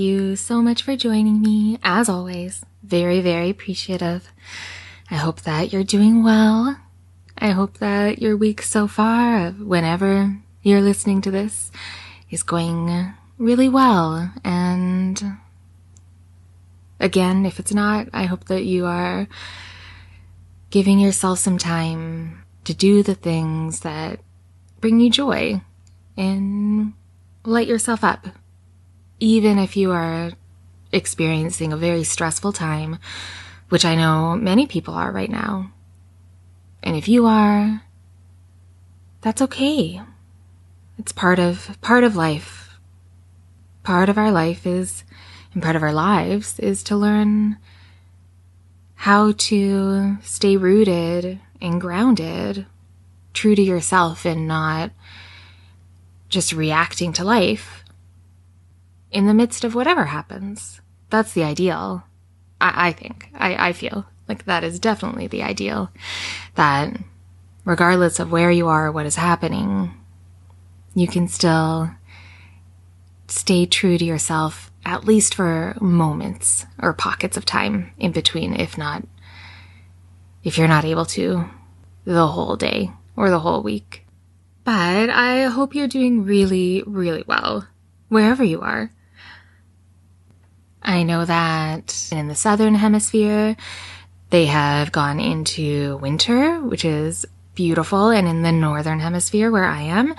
You so much for joining me. As always, very, very appreciative. I hope that you're doing well. I hope that your week so far, whenever you're listening to this, is going really well. And again, if it's not, I hope that you are giving yourself some time to do the things that bring you joy and light yourself up even if you are experiencing a very stressful time, which I know many people are right now. And if you are, that's okay. It's part of, part of life. Part of our life is, and part of our lives is to learn how to stay rooted and grounded, true to yourself and not just reacting to life in the midst of whatever happens. That's the ideal. I, I think. I, I feel like that is definitely the ideal. That regardless of where you are, or what is happening, you can still stay true to yourself, at least for moments or pockets of time in between, if not, if you're not able to, the whole day or the whole week. But I hope you're doing really, really well, wherever you are. I know that in the southern hemisphere, they have gone into winter, which is beautiful. And in the northern hemisphere, where I am,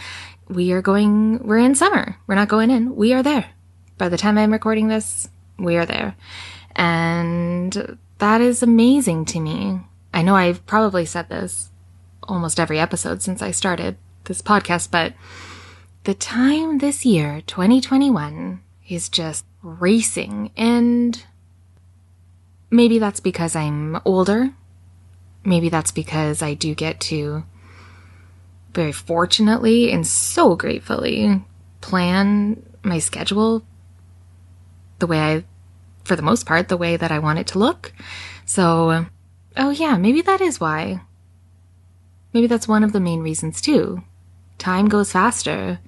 we are going, we're in summer. We're not going in. We are there. By the time I'm recording this, we are there. And that is amazing to me. I know I've probably said this almost every episode since I started this podcast, but the time this year, 2021, is just racing. And maybe that's because I'm older. Maybe that's because I do get to very fortunately and so gratefully plan my schedule the way I, for the most part, the way that I want it to look. So, oh yeah, maybe that is why. Maybe that's one of the main reasons too. Time goes faster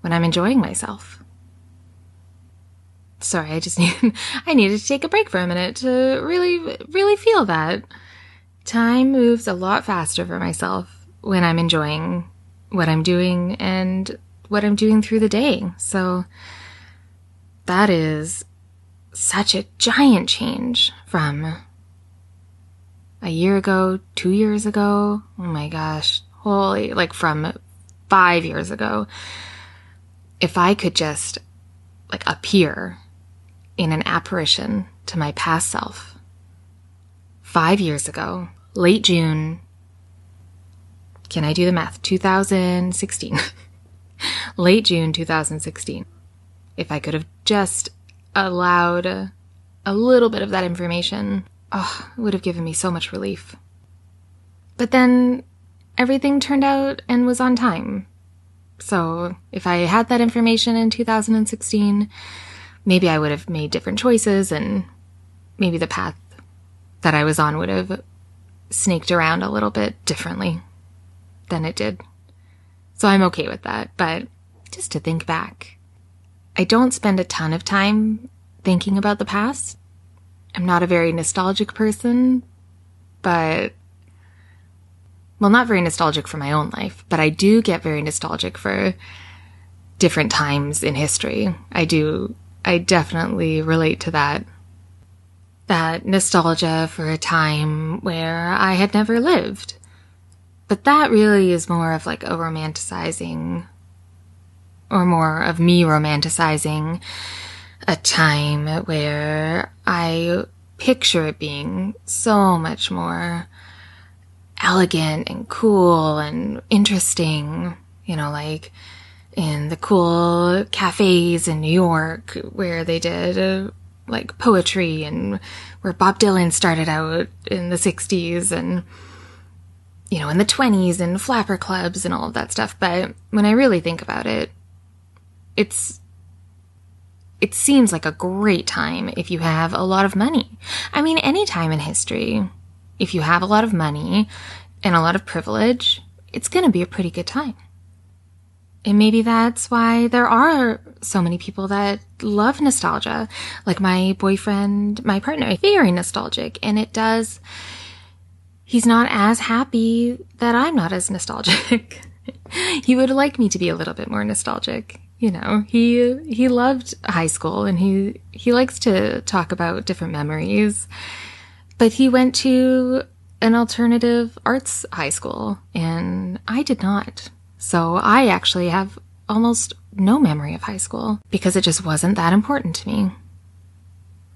when I'm enjoying myself. Sorry, I just need, I needed to take a break for a minute to really, really feel that. Time moves a lot faster for myself when I'm enjoying what I'm doing and what I'm doing through the day. So that is such a giant change from a year ago, two years ago. Oh my gosh. Holy, like from five years ago. If I could just like appear in an apparition to my past self. Five years ago, late June, can I do the math? 2016. late June 2016. If I could have just allowed a, little bit of that information, oh, it would have given me so much relief. But then everything turned out and was on time. So if I had that information in 2016, maybe I would have made different choices and maybe the path that I was on would have snaked around a little bit differently than it did. So I'm okay with that. But just to think back, I don't spend a ton of time thinking about the past. I'm not a very nostalgic person, but well, not very nostalgic for my own life, but I do get very nostalgic for different times in history. I do I definitely relate to that. That nostalgia for a time where I had never lived. But that really is more of like a romanticizing, or more of me romanticizing a time where I picture it being so much more elegant and cool and interesting. You know, like in the cool cafes in New York where they did uh, like poetry and where Bob Dylan started out in the 60s and you know in the 20s and flapper clubs and all of that stuff but when I really think about it it's it seems like a great time if you have a lot of money. I mean, any time in history, if you have a lot of money and a lot of privilege, it's going to be a pretty good time. And maybe that's why there are so many people that love nostalgia. Like my boyfriend, my partner, very nostalgic. And it does, he's not as happy that I'm not as nostalgic. he would like me to be a little bit more nostalgic you know, he he loved high school and he he likes to talk about different memories. But he went to an alternative arts high school and I did not. So I actually have almost no memory of high school because it just wasn't that important to me.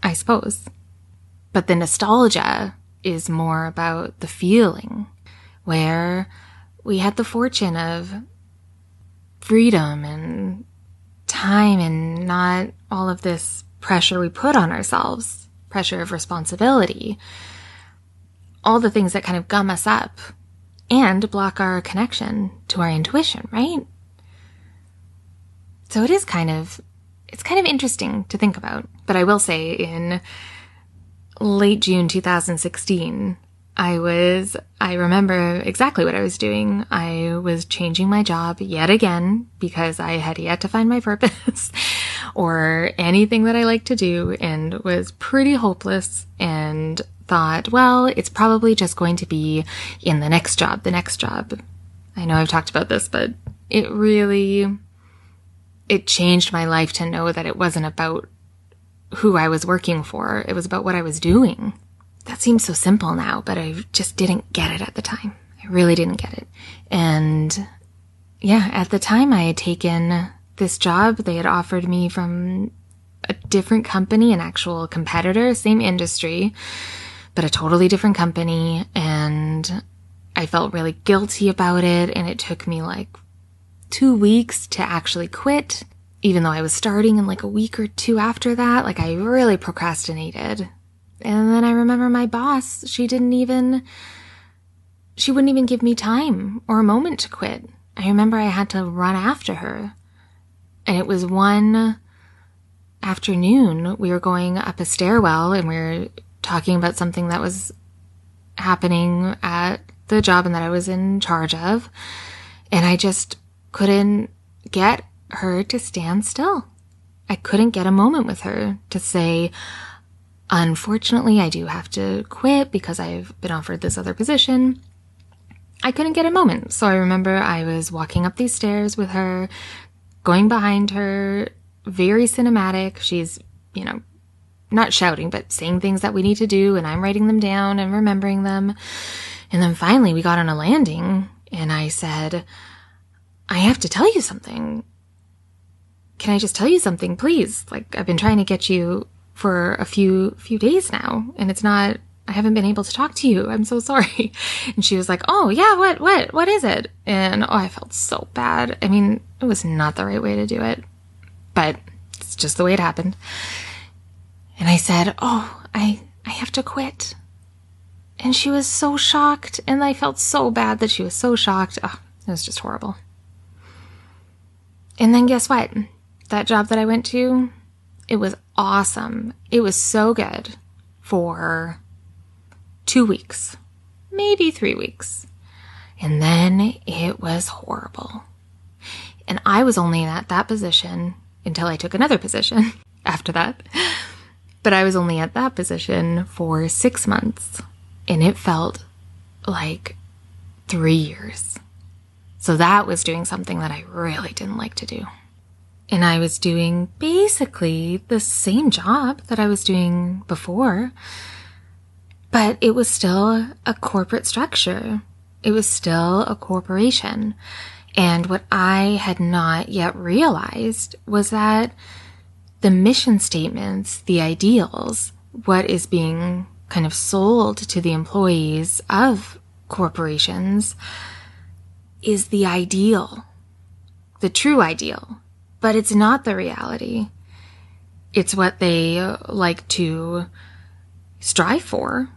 I suppose. But the nostalgia is more about the feeling where we had the fortune of freedom and time and not all of this pressure we put on ourselves, pressure of responsibility, all the things that kind of gum us up and block our connection to our intuition, right? So it is kind of, it's kind of interesting to think about. But I will say in late June 2016, I was, I remember exactly what I was doing. I was changing my job yet again because I had yet to find my purpose or anything that I like to do and was pretty hopeless and thought, well, it's probably just going to be in the next job, the next job. I know I've talked about this, but it really, it changed my life to know that it wasn't about who I was working for. It was about what I was doing that seems so simple now, but I just didn't get it at the time. I really didn't get it. And yeah, at the time I had taken this job. They had offered me from a different company, an actual competitor, same industry, but a totally different company. And I felt really guilty about it. And it took me like two weeks to actually quit, even though I was starting in like a week or two after that. Like I really procrastinated and then I remember my boss, she didn't even, she wouldn't even give me time or a moment to quit. I remember I had to run after her. And it was one afternoon, we were going up a stairwell and we were talking about something that was happening at the job and that I was in charge of. And I just couldn't get her to stand still. I couldn't get a moment with her to say, Unfortunately, I do have to quit because I've been offered this other position. I couldn't get a moment. So I remember I was walking up these stairs with her, going behind her, very cinematic. She's, you know, not shouting, but saying things that we need to do, and I'm writing them down and remembering them. And then finally we got on a landing, and I said, I have to tell you something. Can I just tell you something, please? Like, I've been trying to get you for a few few days now and it's not I haven't been able to talk to you. I'm so sorry. And she was like, "Oh, yeah, what what what is it?" And oh, I felt so bad. I mean, it was not the right way to do it. But it's just the way it happened. And I said, "Oh, I I have to quit." And she was so shocked, and I felt so bad that she was so shocked. Oh, it was just horrible. And then guess what? That job that I went to, it was awesome. It was so good for two weeks, maybe three weeks. And then it was horrible. And I was only at that position until I took another position after that. But I was only at that position for six months and it felt like three years. So that was doing something that I really didn't like to do. And I was doing basically the same job that I was doing before, but it was still a corporate structure. It was still a corporation. And what I had not yet realized was that the mission statements, the ideals, what is being kind of sold to the employees of corporations is the ideal the true ideal, but it's not the reality. It's what they like to strive for,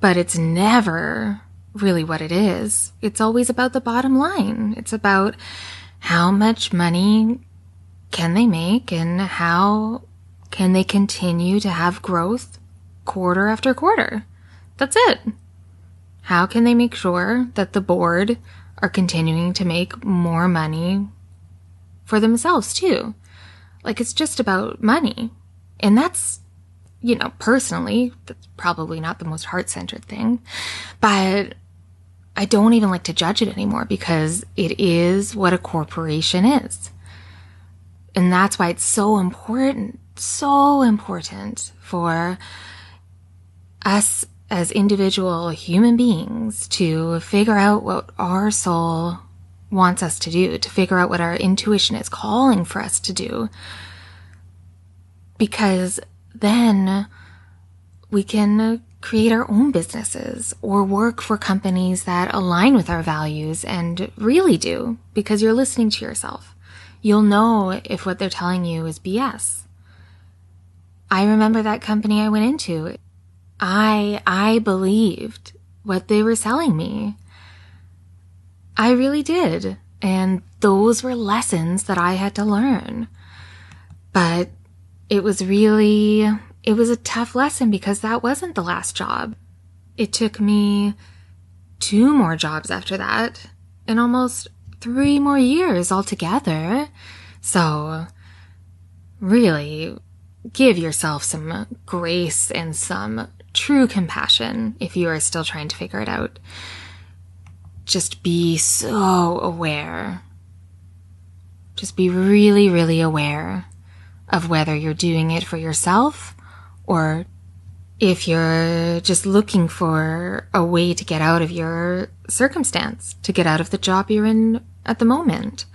but it's never really what it is. It's always about the bottom line. It's about how much money can they make and how can they continue to have growth quarter after quarter? That's it. How can they make sure that the board are continuing to make more money for themselves too? Like it's just about money. And that's, you know, personally, that's probably not the most heart centered thing, but I don't even like to judge it anymore because it is what a corporation is. And that's why it's so important, so important for us as individual human beings to figure out what our soul wants us to do, to figure out what our intuition is calling for us to do. Because then we can create our own businesses or work for companies that align with our values and really do because you're listening to yourself. You'll know if what they're telling you is BS. I remember that company I went into. I, I believed what they were selling me. I really did. And those were lessons that I had to learn. But it was really it was a tough lesson because that wasn't the last job. It took me two more jobs after that and almost three more years altogether. So, really, give yourself some grace and some true compassion if you are still trying to figure it out. Just be so aware. Just be really, really aware of whether you're doing it for yourself or if you're just looking for a way to get out of your circumstance, to get out of the job you're in at the moment.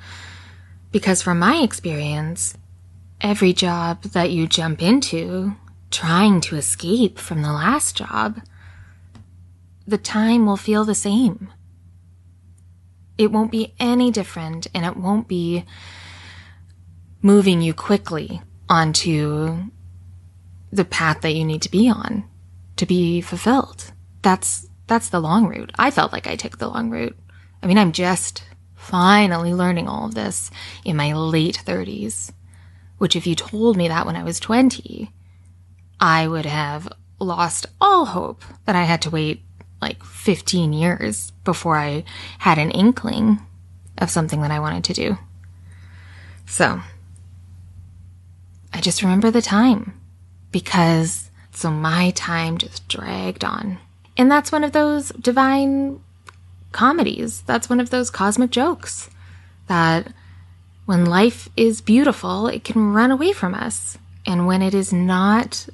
Because from my experience, every job that you jump into, trying to escape from the last job, the time will feel the same. It won't be any different and it won't be moving you quickly onto the path that you need to be on to be fulfilled. That's that's the long route. I felt like I took the long route. I mean, I'm just finally learning all of this in my late 30s, which if you told me that when I was 20, I would have lost all hope that I had to wait like 15 years before I had an inkling of something that I wanted to do. So, I just remember the time because so my time just dragged on. And that's one of those divine comedies. That's one of those cosmic jokes that when life is beautiful, it can run away from us. And when it is not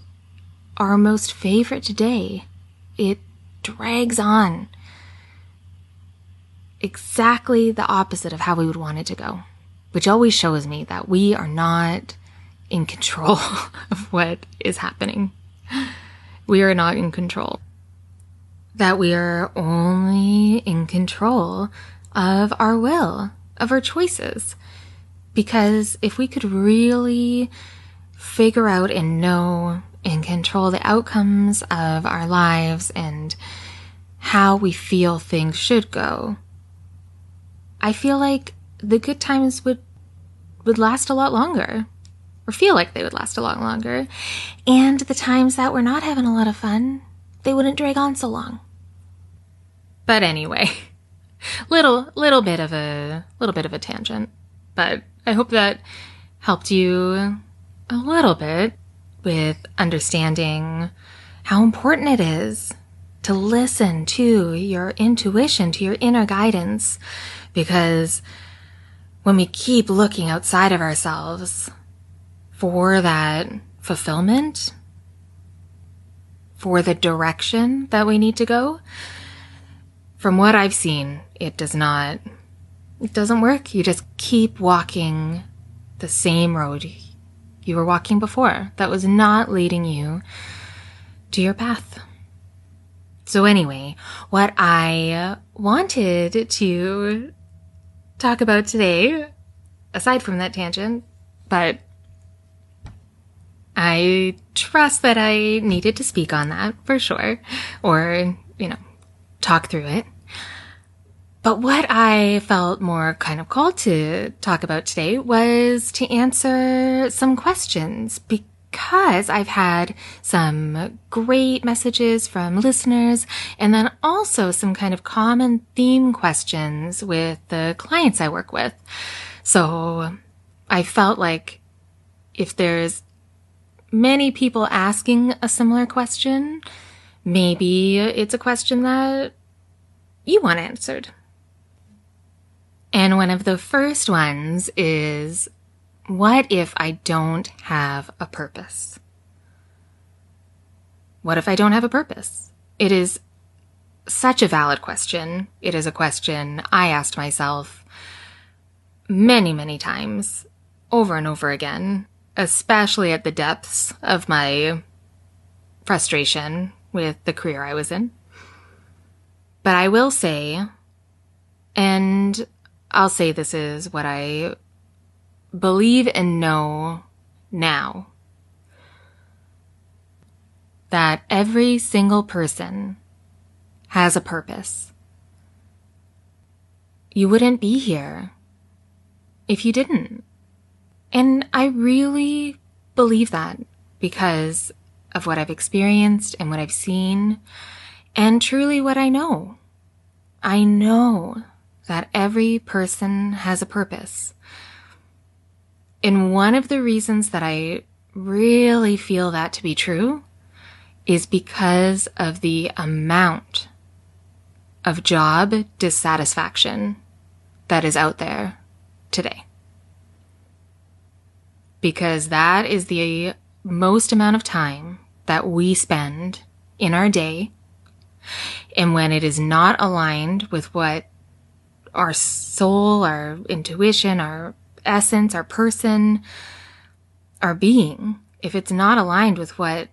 our most favorite day, it drags on. Exactly the opposite of how we would want it to go, which always shows me that we are not in control of what is happening. We are not in control. That we are only in control of our will, of our choices. Because if we could really figure out and know and control the outcomes of our lives and how we feel things should go, I feel like the good times would would last a lot longer or feel like they would last a lot longer. And the times that we're not having a lot of fun, they wouldn't drag on so long. But anyway, little little bit of a little bit of a tangent, but I hope that helped you a little bit with understanding how important it is to listen to your intuition, to your inner guidance, because when we keep looking outside of ourselves, for that fulfillment, for the direction that we need to go. From what I've seen, it does not, it doesn't work. You just keep walking the same road you were walking before that was not leading you to your path. So anyway, what I wanted to talk about today aside from that tangent, but I trust that I needed to speak on that for sure, or, you know, talk through it. But what I felt more kind of called to talk about today was to answer some questions because I've had some great messages from listeners and then also some kind of common theme questions with the clients I work with. So I felt like if there's many people asking a similar question, maybe it's a question that you want answered. And one of the first ones is, what if I don't have a purpose? What if I don't have a purpose? It is such a valid question. It is a question I asked myself many, many times over and over again, especially at the depths of my frustration with the career I was in. But I will say, and I'll say this is what I believe and know now that every single person has a purpose. You wouldn't be here if you didn't. And I really believe that because of what I've experienced and what I've seen and truly what I know. I know that every person has a purpose. And one of the reasons that I really feel that to be true is because of the amount of job dissatisfaction that is out there today. Because that is the most amount of time that we spend in our day. And when it is not aligned with what our soul, our intuition, our essence, our person, our being, if it's not aligned with what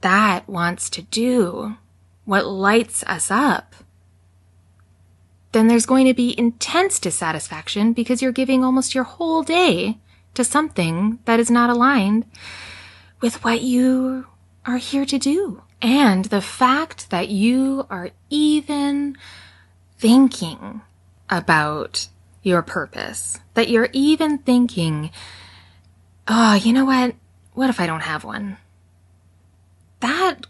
that wants to do, what lights us up, then there's going to be intense dissatisfaction because you're giving almost your whole day to something that is not aligned with what you are here to do. And the fact that you are even thinking about your purpose, that you're even thinking, oh, you know what? What if I don't have one? That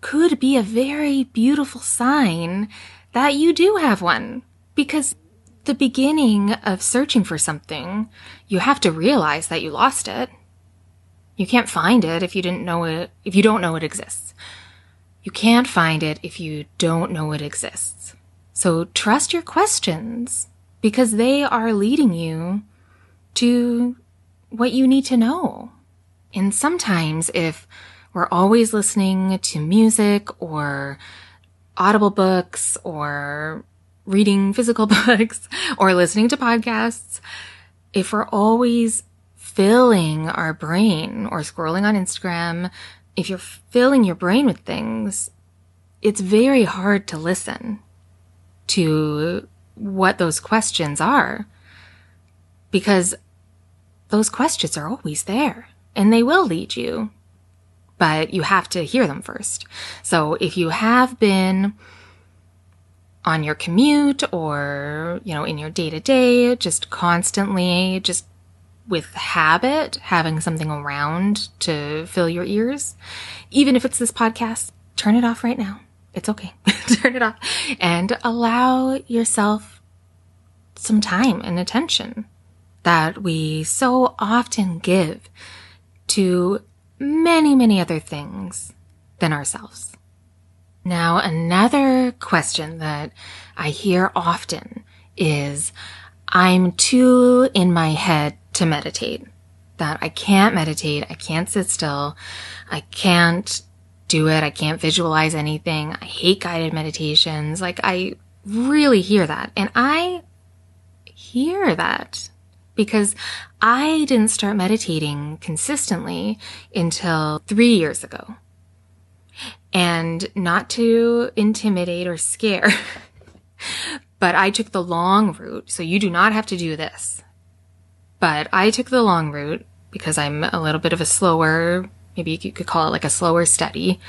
could be a very beautiful sign that you do have one. Because the beginning of searching for something, you have to realize that you lost it. You can't find it if you didn't know it, if you don't know it exists. You can't find it if you don't know it exists. So trust your questions because they are leading you to what you need to know. And sometimes if we're always listening to music or audible books or reading physical books or listening to podcasts, if we're always filling our brain or scrolling on Instagram, if you're filling your brain with things, it's very hard to listen to what those questions are because those questions are always there and they will lead you, but you have to hear them first. So if you have been on your commute or, you know, in your day to day, just constantly, just with habit, having something around to fill your ears, even if it's this podcast, turn it off right now. It's okay. Turn it off and allow yourself some time and attention that we so often give to many, many other things than ourselves. Now, another question that I hear often is, I'm too in my head to meditate. That I can't meditate. I can't sit still. I can't do it. I can't visualize anything. I hate guided meditations. Like I really hear that. And I hear that because I didn't start meditating consistently until three years ago. And not to intimidate or scare, but I took the long route. So you do not have to do this. But I took the long route because I'm a little bit of a slower, maybe you could call it like a slower study.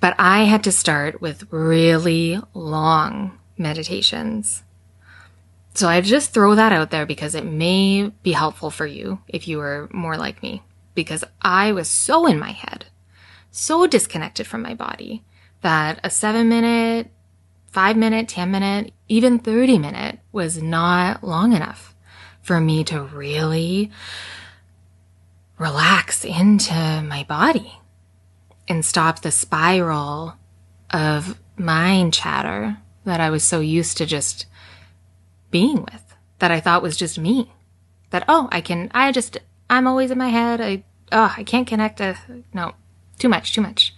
But I had to start with really long meditations. So I just throw that out there because it may be helpful for you if you are more like me. Because I was so in my head, so disconnected from my body that a seven minute, five minute, 10 minute, even 30 minute was not long enough for me to really relax into my body and stop the spiral of mind chatter that I was so used to just being with that I thought was just me. That, oh, I can, I just, I'm always in my head. I, oh, I can't connect. A, no, too much, too much.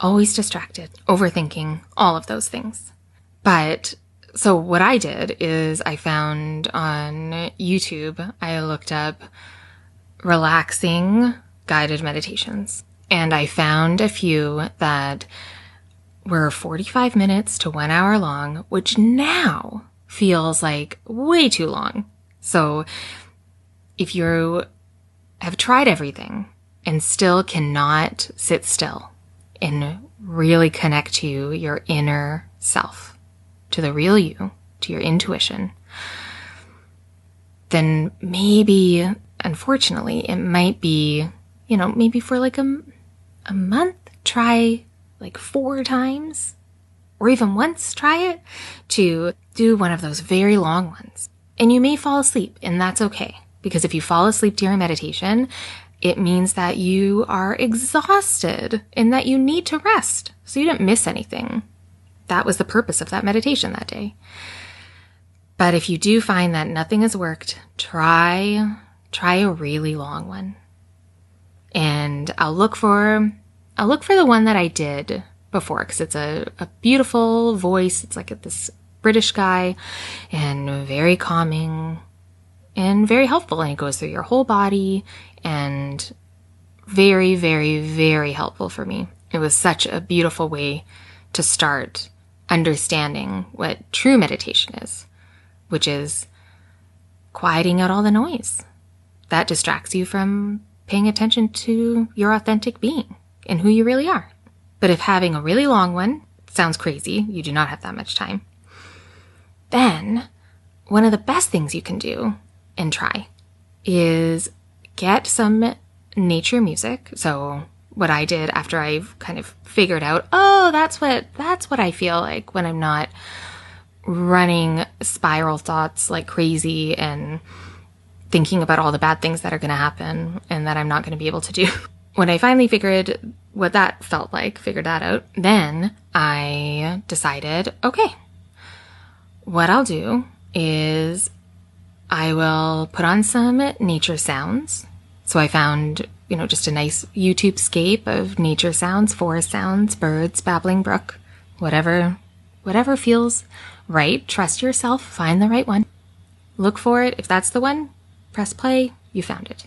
Always distracted, overthinking, all of those things. But so what I did is I found on YouTube, I looked up relaxing guided meditations and I found a few that were 45 minutes to one hour long, which now feels like way too long. So if you have tried everything and still cannot sit still and really connect to your inner self, to the real you, to your intuition, then maybe, unfortunately, it might be, you know, maybe for like a, a month, try like four times or even once try it to do one of those very long ones. And you may fall asleep and that's okay because if you fall asleep during meditation, it means that you are exhausted and that you need to rest. So you didn't miss anything. That was the purpose of that meditation that day. But if you do find that nothing has worked, try, try a really long one. And I'll look for I'll look for the one that I did before because it's a, a beautiful voice. It's like this British guy and very calming and very helpful. And it goes through your whole body and very, very, very helpful for me. It was such a beautiful way to start understanding what true meditation is, which is quieting out all the noise that distracts you from paying attention to your authentic being and who you really are. But if having a really long one sounds crazy, you do not have that much time, then one of the best things you can do and try is get some nature music. So what I did after I've kind of figured out, oh, that's what that's what I feel like when I'm not running spiral thoughts like crazy and thinking about all the bad things that are going to happen and that I'm not going to be able to do. when I finally figured what that felt like, figured that out, then I decided, okay, what I'll do is I will put on some nature sounds. So I found, you know, just a nice YouTube scape of nature sounds, forest sounds, birds, babbling brook, whatever, whatever feels right. Trust yourself, find the right one. Look for it. If that's the one, press play, you found it.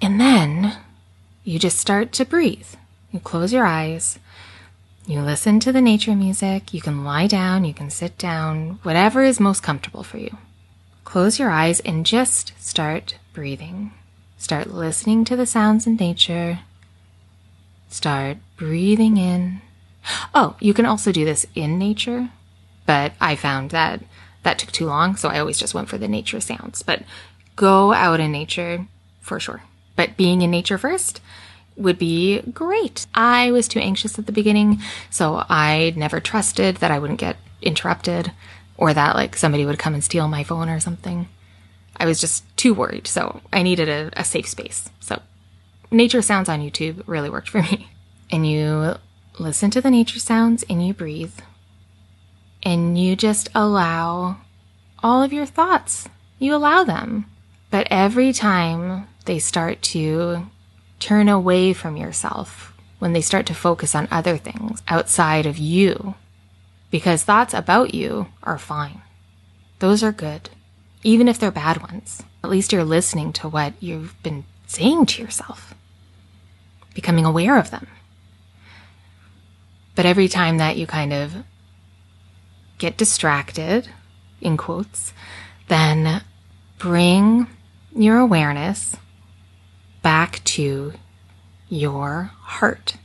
And then you just start to breathe. You close your eyes. You listen to the nature music. You can lie down, you can sit down, whatever is most comfortable for you. Close your eyes and just start breathing. Start listening to the sounds in nature. Start breathing in. Oh, you can also do this in nature, but I found that that took too long, so I always just went for the nature sounds. But go out in nature for sure. But being in nature first would be great. I was too anxious at the beginning, so I never trusted that I wouldn't get interrupted or that like somebody would come and steal my phone or something. I was just too worried, so I needed a, a safe space. So nature sounds on YouTube really worked for me. And you listen to the nature sounds and you breathe. And you just allow all of your thoughts. You allow them. But every time they start to turn away from yourself, when they start to focus on other things outside of you, because thoughts about you are fine. Those are good, even if they're bad ones. At least you're listening to what you've been saying to yourself, becoming aware of them. But every time that you kind of get distracted, in quotes, then bring your awareness back to your heart.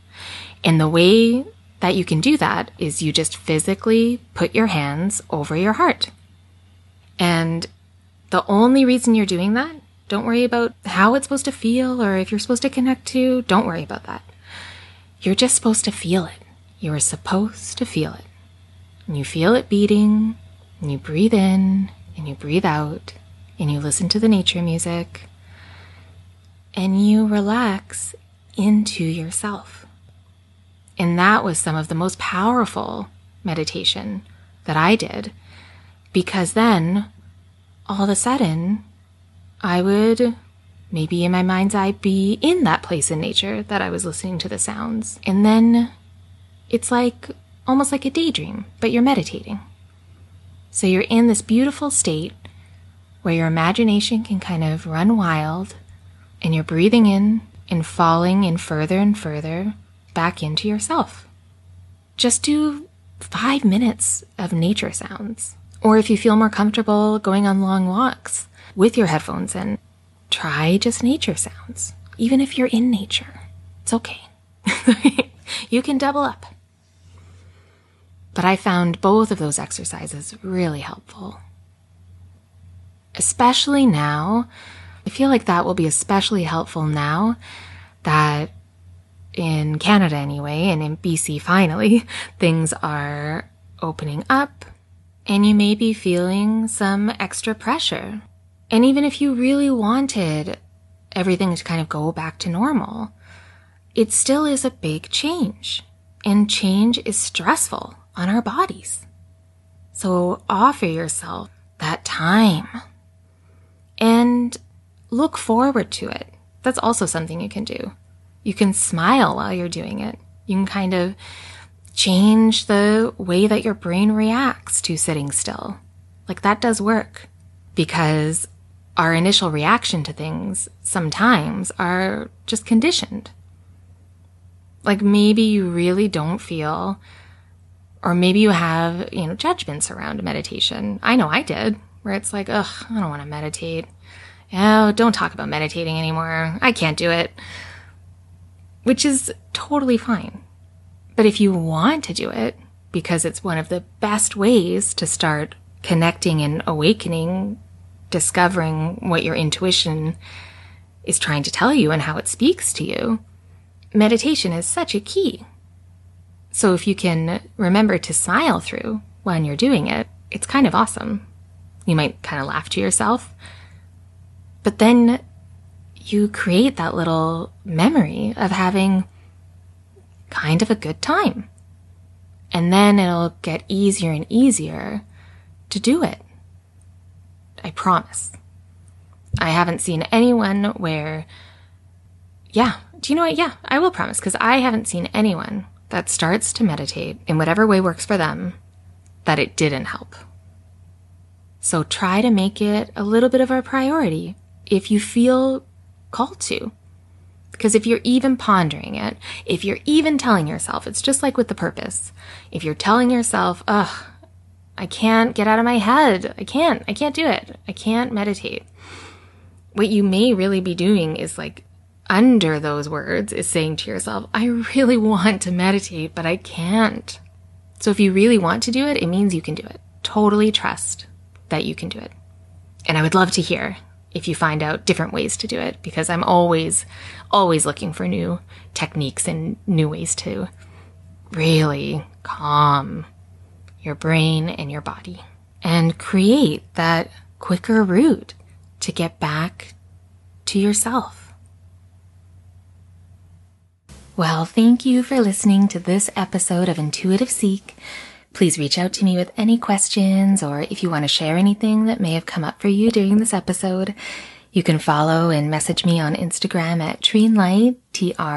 And the way that you can do that is you just physically put your hands over your heart. And the only reason you're doing that, don't worry about how it's supposed to feel or if you're supposed to connect to, don't worry about that. You're just supposed to feel it. You are supposed to feel it. And you feel it beating, and you breathe in, and you breathe out, and you listen to the nature music, and you relax into yourself. And that was some of the most powerful meditation that I did because then all of a sudden I would maybe in my mind's eye be in that place in nature that I was listening to the sounds. And then it's like almost like a daydream, but you're meditating. So you're in this beautiful state where your imagination can kind of run wild and you're breathing in and falling in further and further back into yourself. Just do five minutes of nature sounds. Or if you feel more comfortable going on long walks with your headphones in, try just nature sounds. Even if you're in nature, it's okay. you can double up. But I found both of those exercises really helpful. Especially now, I feel like that will be especially helpful now that in Canada anyway, and in BC finally, things are opening up and you may be feeling some extra pressure. And even if you really wanted everything to kind of go back to normal, it still is a big change. And change is stressful on our bodies. So offer yourself that time and look forward to it. That's also something you can do. You can smile while you're doing it. You can kind of change the way that your brain reacts to sitting still. Like that does work because our initial reaction to things sometimes are just conditioned. Like maybe you really don't feel, or maybe you have, you know, judgments around meditation. I know I did, where it's like, ugh, I don't want to meditate. Oh, don't talk about meditating anymore. I can't do it which is totally fine. But if you want to do it, because it's one of the best ways to start connecting and awakening, discovering what your intuition is trying to tell you and how it speaks to you, meditation is such a key. So if you can remember to smile through when you're doing it, it's kind of awesome. You might kind of laugh to yourself, but then you create that little memory of having kind of a good time. And then it'll get easier and easier to do it. I promise. I haven't seen anyone where, yeah, do you know what? Yeah, I will promise because I haven't seen anyone that starts to meditate in whatever way works for them that it didn't help. So try to make it a little bit of a priority. If you feel called to. Because if you're even pondering it, if you're even telling yourself, it's just like with the purpose. If you're telling yourself, ugh, I can't get out of my head. I can't, I can't do it. I can't meditate. What you may really be doing is like under those words is saying to yourself, I really want to meditate, but I can't. So if you really want to do it, it means you can do it. Totally trust that you can do it. And I would love to hear if you find out different ways to do it because I'm always, always looking for new techniques and new ways to really calm your brain and your body and create that quicker route to get back to yourself. Well, thank you for listening to this episode of Intuitive Seek. Please reach out to me with any questions or if you want to share anything that may have come up for you during this episode. You can follow and message me on Instagram at Treenlight, T-R-E-E-N-L-I-G-H-T,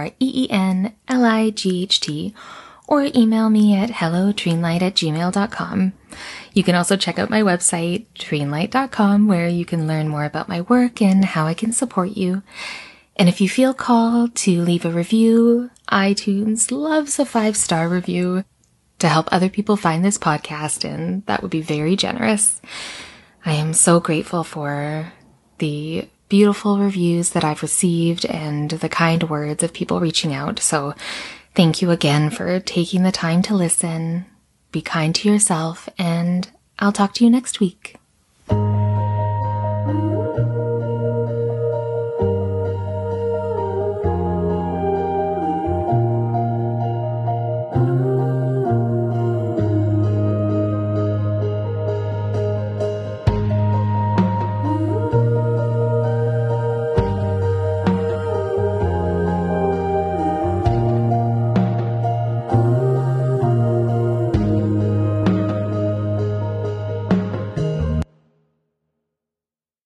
or email me at hellotreenlight at gmail.com. You can also check out my website, treenlight.com, where you can learn more about my work and how I can support you. And if you feel called to leave a review, iTunes loves a five star review to help other people find this podcast, and that would be very generous. I am so grateful for the beautiful reviews that I've received and the kind words of people reaching out. So thank you again for taking the time to listen. Be kind to yourself, and I'll talk to you next week.